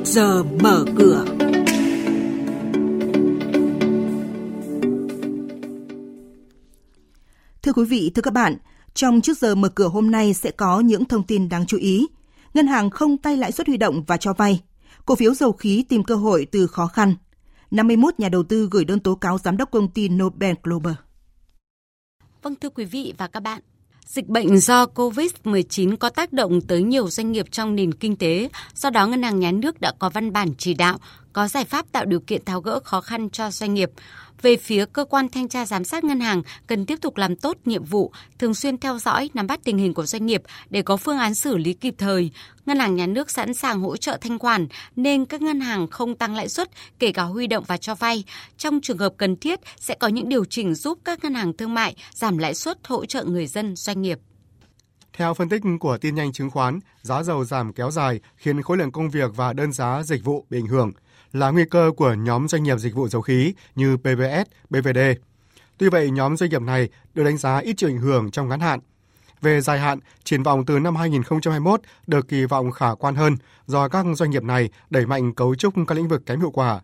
trước giờ mở cửa. Thưa quý vị, thưa các bạn, trong trước giờ mở cửa hôm nay sẽ có những thông tin đáng chú ý. Ngân hàng không tay lãi suất huy động và cho vay. Cổ phiếu dầu khí tìm cơ hội từ khó khăn. 51 nhà đầu tư gửi đơn tố cáo giám đốc công ty Nobel Global. Vâng thưa quý vị và các bạn, Dịch bệnh do COVID-19 có tác động tới nhiều doanh nghiệp trong nền kinh tế, do đó Ngân hàng Nhà nước đã có văn bản chỉ đạo có giải pháp tạo điều kiện tháo gỡ khó khăn cho doanh nghiệp. Về phía cơ quan thanh tra giám sát ngân hàng cần tiếp tục làm tốt nhiệm vụ, thường xuyên theo dõi, nắm bắt tình hình của doanh nghiệp để có phương án xử lý kịp thời. Ngân hàng nhà nước sẵn sàng hỗ trợ thanh khoản nên các ngân hàng không tăng lãi suất kể cả huy động và cho vay. Trong trường hợp cần thiết sẽ có những điều chỉnh giúp các ngân hàng thương mại giảm lãi suất hỗ trợ người dân doanh nghiệp. Theo phân tích của tin nhanh chứng khoán, giá dầu giảm kéo dài khiến khối lượng công việc và đơn giá dịch vụ bị ảnh hưởng là nguy cơ của nhóm doanh nghiệp dịch vụ dầu khí như PVS, BVD. Tuy vậy, nhóm doanh nghiệp này được đánh giá ít chịu ảnh hưởng trong ngắn hạn. Về dài hạn, triển vọng từ năm 2021 được kỳ vọng khả quan hơn do các doanh nghiệp này đẩy mạnh cấu trúc các lĩnh vực kém hiệu quả.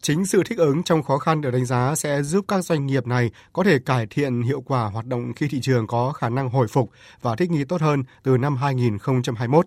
Chính sự thích ứng trong khó khăn được đánh giá sẽ giúp các doanh nghiệp này có thể cải thiện hiệu quả hoạt động khi thị trường có khả năng hồi phục và thích nghi tốt hơn từ năm 2021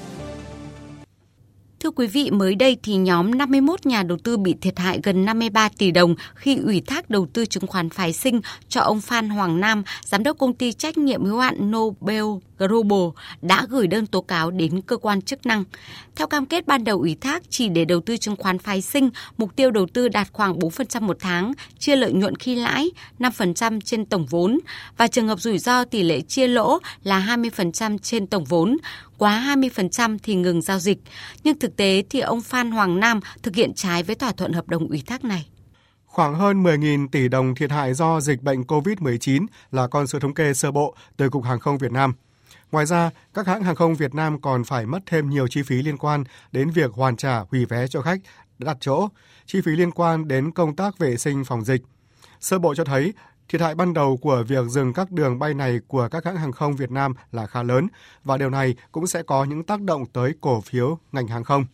Thưa quý vị, mới đây thì nhóm 51 nhà đầu tư bị thiệt hại gần 53 tỷ đồng khi ủy thác đầu tư chứng khoán phái sinh cho ông Phan Hoàng Nam, giám đốc công ty trách nhiệm hữu hạn Nobel Global đã gửi đơn tố cáo đến cơ quan chức năng. Theo cam kết ban đầu ủy thác chỉ để đầu tư chứng khoán phái sinh, mục tiêu đầu tư đạt khoảng 4% một tháng, chia lợi nhuận khi lãi 5% trên tổng vốn và trường hợp rủi ro tỷ lệ chia lỗ là 20% trên tổng vốn, quá 20% thì ngừng giao dịch. Nhưng thực tế thì ông Phan Hoàng Nam thực hiện trái với thỏa thuận hợp đồng ủy thác này. Khoảng hơn 10.000 tỷ đồng thiệt hại do dịch bệnh COVID-19 là con số thống kê sơ bộ từ Cục Hàng không Việt Nam. Ngoài ra, các hãng hàng không Việt Nam còn phải mất thêm nhiều chi phí liên quan đến việc hoàn trả hủy vé cho khách đặt chỗ, chi phí liên quan đến công tác vệ sinh phòng dịch. Sơ bộ cho thấy thiệt hại ban đầu của việc dừng các đường bay này của các hãng hàng không Việt Nam là khá lớn và điều này cũng sẽ có những tác động tới cổ phiếu ngành hàng không.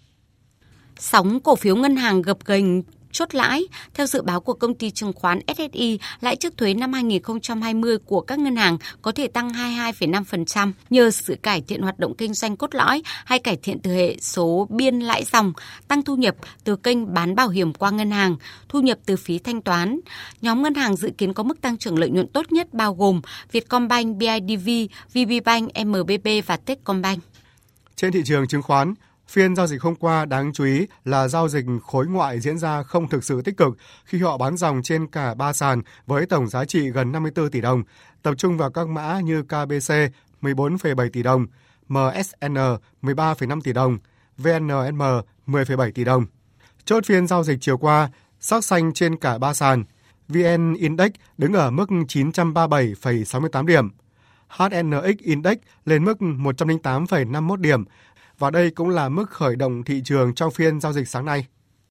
Sóng cổ phiếu ngân hàng gập ghềnh chốt lãi. Theo dự báo của công ty chứng khoán SSI, lãi trước thuế năm 2020 của các ngân hàng có thể tăng 22,5% nhờ sự cải thiện hoạt động kinh doanh cốt lõi hay cải thiện từ hệ số biên lãi dòng, tăng thu nhập từ kênh bán bảo hiểm qua ngân hàng, thu nhập từ phí thanh toán. Nhóm ngân hàng dự kiến có mức tăng trưởng lợi nhuận tốt nhất bao gồm Vietcombank, BIDV, VPBank, MBB và Techcombank. Trên thị trường chứng khoán, Phiên giao dịch hôm qua đáng chú ý là giao dịch khối ngoại diễn ra không thực sự tích cực khi họ bán dòng trên cả ba sàn với tổng giá trị gần 54 tỷ đồng, tập trung vào các mã như KBC 14,7 tỷ đồng, MSN 13,5 tỷ đồng, VNM 10,7 tỷ đồng. Chốt phiên giao dịch chiều qua, sắc xanh trên cả ba sàn. VN Index đứng ở mức 937,68 điểm. HNX Index lên mức 108,51 điểm và đây cũng là mức khởi động thị trường trong phiên giao dịch sáng nay.